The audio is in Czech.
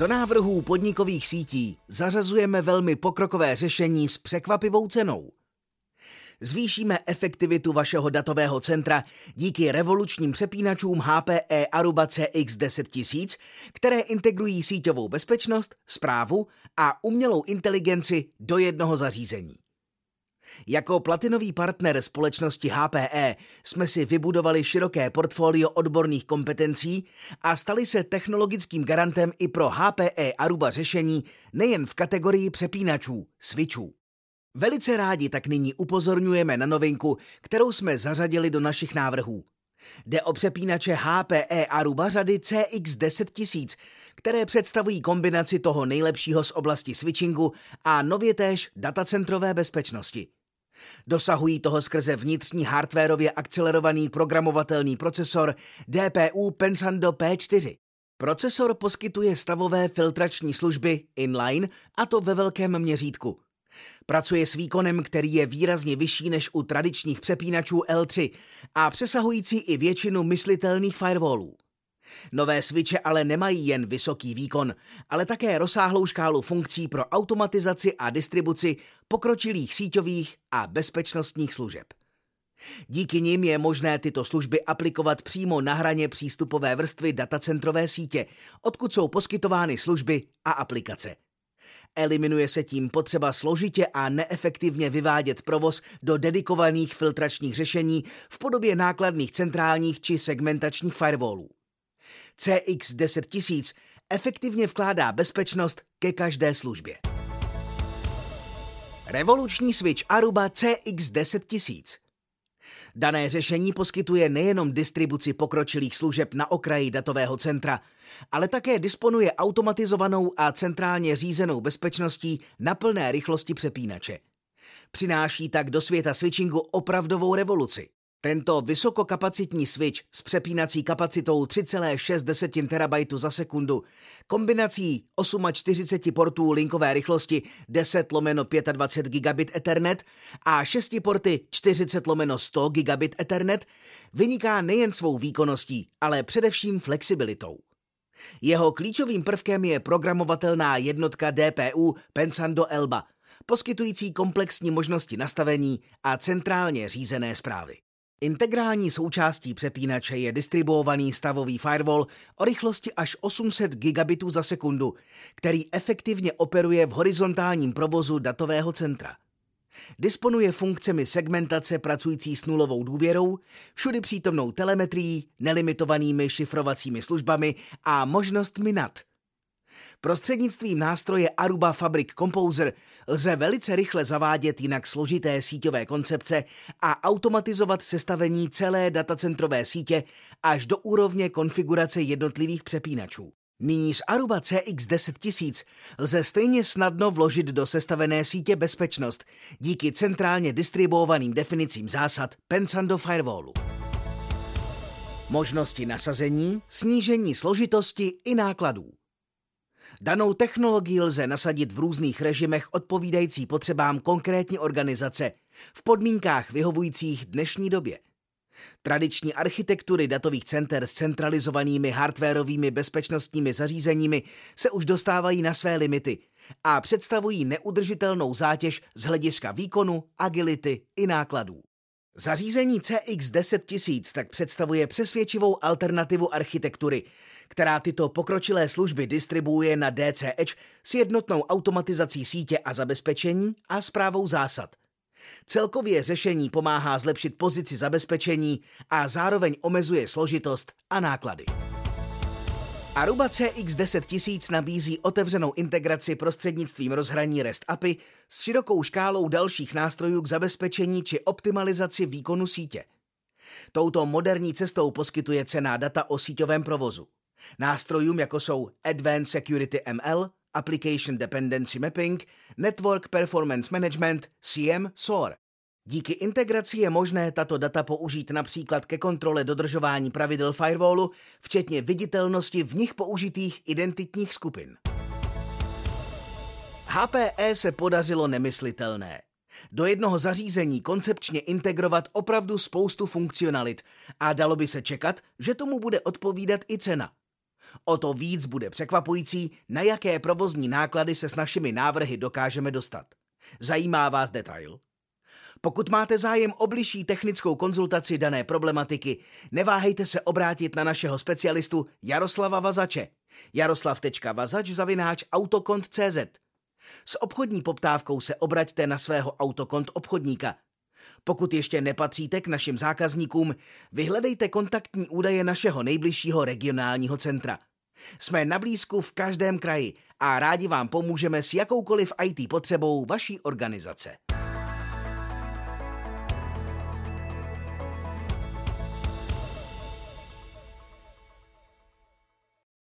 Do návrhů podnikových sítí zařazujeme velmi pokrokové řešení s překvapivou cenou. Zvýšíme efektivitu vašeho datového centra díky revolučním přepínačům HPE Aruba CX 10000, které integrují síťovou bezpečnost, zprávu a umělou inteligenci do jednoho zařízení. Jako platinový partner společnosti HPE jsme si vybudovali široké portfolio odborných kompetencí a stali se technologickým garantem i pro HPE Aruba řešení nejen v kategorii přepínačů, switchů. Velice rádi tak nyní upozorňujeme na novinku, kterou jsme zařadili do našich návrhů. Jde o přepínače HPE Aruba řady CX 10000, které představují kombinaci toho nejlepšího z oblasti switchingu a nově též datacentrové bezpečnosti. Dosahují toho skrze vnitřní hardwareově akcelerovaný programovatelný procesor DPU Pensando P4. Procesor poskytuje stavové filtrační služby inline a to ve velkém měřítku. Pracuje s výkonem, který je výrazně vyšší než u tradičních přepínačů L3 a přesahující i většinu myslitelných firewallů. Nové switche ale nemají jen vysoký výkon, ale také rozsáhlou škálu funkcí pro automatizaci a distribuci pokročilých síťových a bezpečnostních služeb. Díky nim je možné tyto služby aplikovat přímo na hraně přístupové vrstvy datacentrové sítě, odkud jsou poskytovány služby a aplikace. Eliminuje se tím potřeba složitě a neefektivně vyvádět provoz do dedikovaných filtračních řešení v podobě nákladných centrálních či segmentačních firewallů. CX 10000 efektivně vkládá bezpečnost ke každé službě. Revoluční switch Aruba CX 10000 Dané řešení poskytuje nejenom distribuci pokročilých služeb na okraji datového centra, ale také disponuje automatizovanou a centrálně řízenou bezpečností na plné rychlosti přepínače. Přináší tak do světa switchingu opravdovou revoluci. Tento vysokokapacitní switch s přepínací kapacitou 3,6 terabajtu za sekundu, kombinací 48 portů linkové rychlosti 10 lomeno 25 gigabit Ethernet a 6 porty 40 lomeno 100 gigabit Ethernet vyniká nejen svou výkonností, ale především flexibilitou. Jeho klíčovým prvkem je programovatelná jednotka DPU Pensando Elba, poskytující komplexní možnosti nastavení a centrálně řízené zprávy. Integrální součástí přepínače je distribuovaný stavový firewall o rychlosti až 800 gigabitů za sekundu, který efektivně operuje v horizontálním provozu datového centra. Disponuje funkcemi segmentace pracující s nulovou důvěrou, všudy přítomnou telemetrií, nelimitovanými šifrovacími službami a možnostmi NAT – Prostřednictvím nástroje Aruba Fabric Composer lze velice rychle zavádět jinak složité síťové koncepce a automatizovat sestavení celé datacentrové sítě až do úrovně konfigurace jednotlivých přepínačů. Nyní z Aruba CX 10000 lze stejně snadno vložit do sestavené sítě bezpečnost díky centrálně distribuovaným definicím zásad Pensando Firewallu. Možnosti nasazení, snížení složitosti i nákladů. Danou technologii lze nasadit v různých režimech odpovídající potřebám konkrétní organizace v podmínkách vyhovujících dnešní době. Tradiční architektury datových center s centralizovanými hardwareovými bezpečnostními zařízeními se už dostávají na své limity a představují neudržitelnou zátěž z hlediska výkonu, agility i nákladů. Zařízení CX 10000 tak představuje přesvědčivou alternativu architektury, která tyto pokročilé služby distribuuje na DC Edge s jednotnou automatizací sítě a zabezpečení a zprávou zásad. Celkově řešení pomáhá zlepšit pozici zabezpečení a zároveň omezuje složitost a náklady. Aruba CX 10000 nabízí otevřenou integraci prostřednictvím rozhraní REST API s širokou škálou dalších nástrojů k zabezpečení či optimalizaci výkonu sítě. Touto moderní cestou poskytuje cená data o síťovém provozu. Nástrojům jako jsou Advanced Security ML, Application Dependency Mapping, Network Performance Management, CM, SOAR. Díky integraci je možné tato data použít například ke kontrole dodržování pravidel firewallu, včetně viditelnosti v nich použitých identitních skupin. HPE se podařilo nemyslitelné. Do jednoho zařízení koncepčně integrovat opravdu spoustu funkcionalit a dalo by se čekat, že tomu bude odpovídat i cena. O to víc bude překvapující, na jaké provozní náklady se s našimi návrhy dokážeme dostat. Zajímá vás detail? Pokud máte zájem o bližší technickou konzultaci dané problematiky, neváhejte se obrátit na našeho specialistu Jaroslava Vazače. jaroslav.vazač zavináč autokont.cz S obchodní poptávkou se obraťte na svého autokont obchodníka. Pokud ještě nepatříte k našim zákazníkům, vyhledejte kontaktní údaje našeho nejbližšího regionálního centra. Jsme na blízku v každém kraji a rádi vám pomůžeme s jakoukoliv IT potřebou vaší organizace.